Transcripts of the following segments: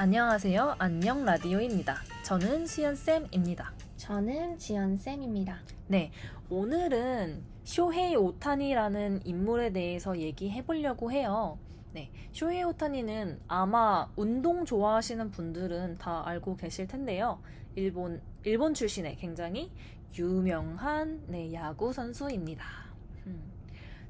안녕하세요. 안녕 라디오입니다. 저는 수연쌤입니다. 저는 지연쌤입니다. 네, 오늘은 쇼헤이 오타니라는 인물에 대해서 얘기해 보려고 해요. 네, 쇼헤이 오타니는 아마 운동 좋아하시는 분들은 다 알고 계실 텐데요. 일본, 일본 출신의 굉장히 유명한 네, 야구 선수입니다. 음,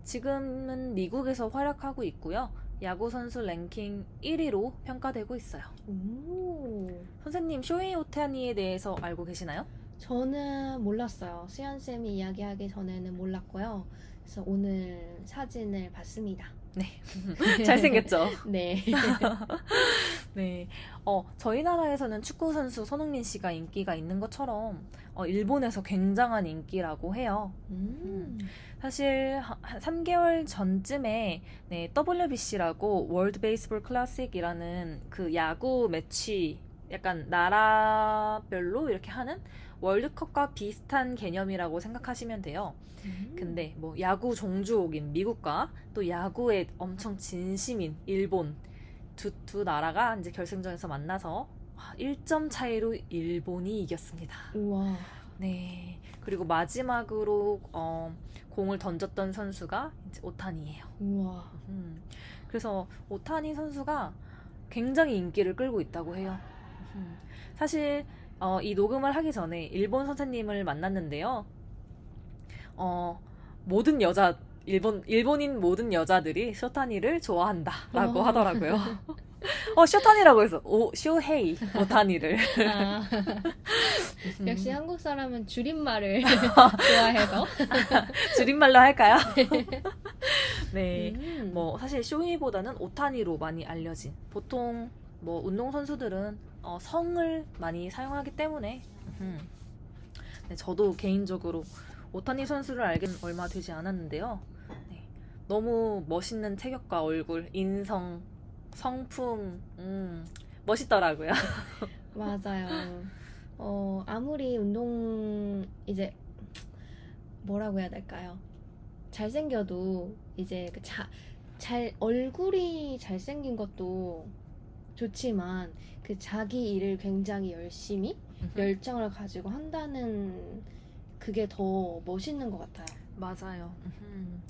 지금은 미국에서 활약하고 있고요. 야구 선수 랭킹 1위로 평가되고 있어요. 오. 선생님 쇼헤이 오타니에 대해서 알고 계시나요? 저는 몰랐어요. 수연쌤이 이야기하기 전에는 몰랐고요. 그래서 오늘 사진을 봤습니다. 네. 잘생겼죠? 네. 네. 어, 저희 나라에서는 축구 선수 손흥민 씨가 인기가 있는 것처럼 어, 일본에서 굉장한 인기라고 해요. 음. 사실 한 3개월 전쯤에 네, WBC라고 월드 베이스볼 클래식이라는 그 야구 매치 약간 나라별로 이렇게 하는 월드컵과 비슷한 개념이라고 생각하시면 돼요. 음. 근데 뭐 야구 종주국인 미국과 또 야구에 엄청 진심인 일본 두, 두 나라가 이제 결승전에서 만나서 1점 차이로 일본이 이겼습니다. 우와. 네. 그리고 마지막으로 어, 공을 던졌던 선수가 이제 오타니예요. 우와. 음. 그래서 오타니 선수가 굉장히 인기를 끌고 있다고 해요. 음. 사실 어, 이 녹음을 하기 전에 일본 선생님을 만났는데요. 어, 모든 여자 일본 일본인 모든 여자들이 쇼타니를 좋아한다라고 어. 하더라고요. 어 쇼타니라고 해서 오 쇼헤이 오타니를 아, 음. 역시 한국 사람은 줄임말을 좋아해서. 줄임말로 할까요? 네. 음. 뭐 사실 쇼헤이보다는 오타니로 많이 알려진 보통 뭐 운동 선수들은 어, 성을 많이 사용하기 때문에 음. 네, 저도 개인적으로 오타니 선수를 알긴 얼마 되지 않았는데요. 네, 너무 멋있는 체격과 얼굴, 인성, 성품, 음, 멋있더라고요. 맞아요. 어, 아무리 운동, 이제, 뭐라고 해야 될까요? 잘생겨도, 이제, 그 자, 잘, 얼굴이 잘생긴 것도 좋지만, 그 자기 일을 굉장히 열심히, 열정을 가지고 한다는 그게 더 멋있는 것 같아요. 맞아요. 음.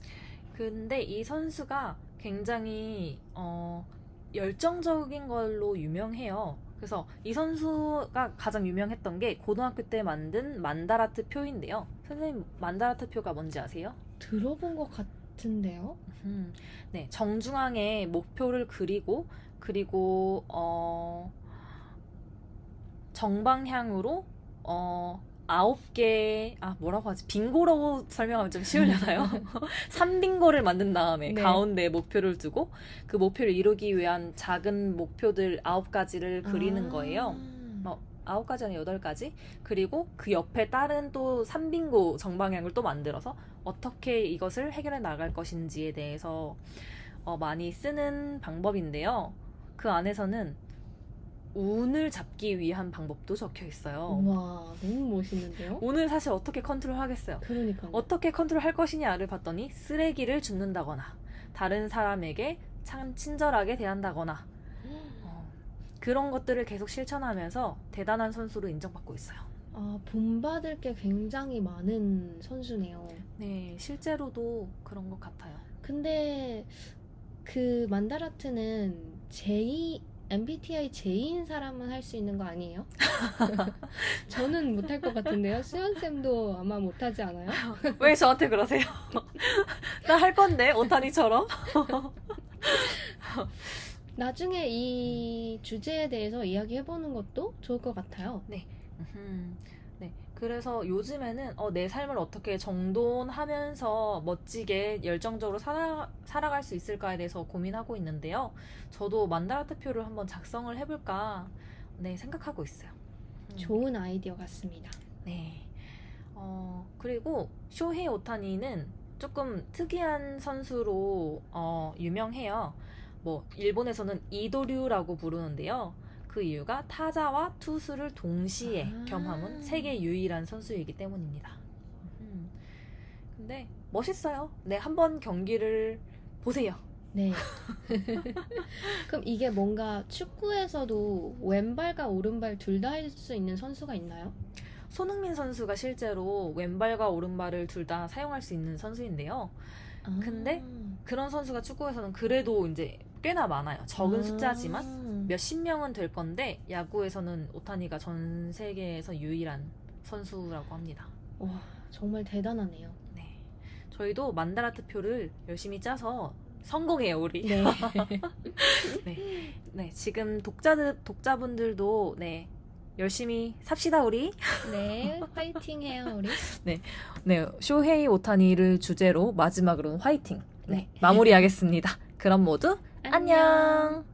근데 이 선수가 굉장히 어, 열정적인 걸로 유명해요. 그래서 이 선수가 가장 유명했던 게 고등학교 때 만든 만다라트 표인데요. 선생님 만다라트 표가 뭔지 아세요? 들어본 것 같은데요? 음, 네, 정중앙에 목표를 그리고 그리고 어, 정방향으로 어, 아홉 개, 아, 뭐라고 하지? 빙고라고 설명하면 좀 쉬우려나요? 3빙고를 만든 다음에 네. 가운데 목표를 두고 그 목표를 이루기 위한 작은 목표들 아홉 가지를 그리는 아. 거예요. 어, 아홉 가지 아니라 여덟 가지. 그리고 그 옆에 다른 또 3빙고 정방향을 또 만들어서 어떻게 이것을 해결해 나갈 것인지에 대해서 어, 많이 쓰는 방법인데요. 그 안에서는 운을 잡기 위한 방법도 적혀 있어요. 와, 너무 멋있는데요? 운을 사실 어떻게 컨트롤 하겠어요? 그러니까요. 어떻게 컨트롤 할 것이냐를 봤더니 쓰레기를 줍는다거나 다른 사람에게 참 친절하게 대한다거나 어, 그런 것들을 계속 실천하면서 대단한 선수로 인정받고 있어요. 아, 본받을 게 굉장히 많은 선수네요. 네, 실제로도 그런 것 같아요. 근데 그 만다라트는 제2 MBTI 제이인 사람은 할 수 있는 거 아니에요? 저는 못할 것 같은데요. 수연 쌤도 아마 못하지 않아요? 왜 저한테 그러세요? 나 할 건데 오타니처럼. 나중에 이 주제에 대해서 이야기해 보는 것도 좋을 것 같아요. 음, 네. 그래서 요즘에는 어, 내 삶을 어떻게 정돈하면서 멋지게 열정적으로 살아, 살아갈 수 있을까에 대해서 고민하고 있는데요. 저도 만다라트표를 한번 작성을 해볼까 네, 생각하고 있어요. 음, 좋은 아이디어 같습니다. 네. 어, 그리고 쇼헤이 오타니는 조금 특이한 선수로 어, 유명해요. 뭐 일본에서는 이도류라고 부르는데요. 그 이유가 타자와 투수를 동시에 아. 겸함은 세계 유일한 선수이기 때문입니다. 음. 근데 멋있어요. 네, 한번 경기를 보세요. 네. 그럼 이게 뭔가 축구에서도 왼발과 오른발 둘 다 할 수 있는 선수가 있나요? 손흥민 선수가 실제로 왼발과 오른발을 둘 다 사용할 수 있는 선수인데요. 근데 그런 선수가 축구에서는 그래도 이제 꽤나 많아요. 적은 아. 숫자지만 몇십 명은 될 건데 야구에서는 오타니가 전 세계에서 유일한 선수라고 합니다. 와 정말 대단하네요. 네. 저희도 만다라트 표를 열심히 짜서 성공해요, 우리. 네. 네, 지금 독자들 독자분들도 네. 열심히 삽시다 우리. 네, 화이팅해요 우리. 네, 쇼헤이 오타니를 주제로 마지막으로는 화이팅. 네, 네. 마무리하겠습니다. 그럼 모두 안녕.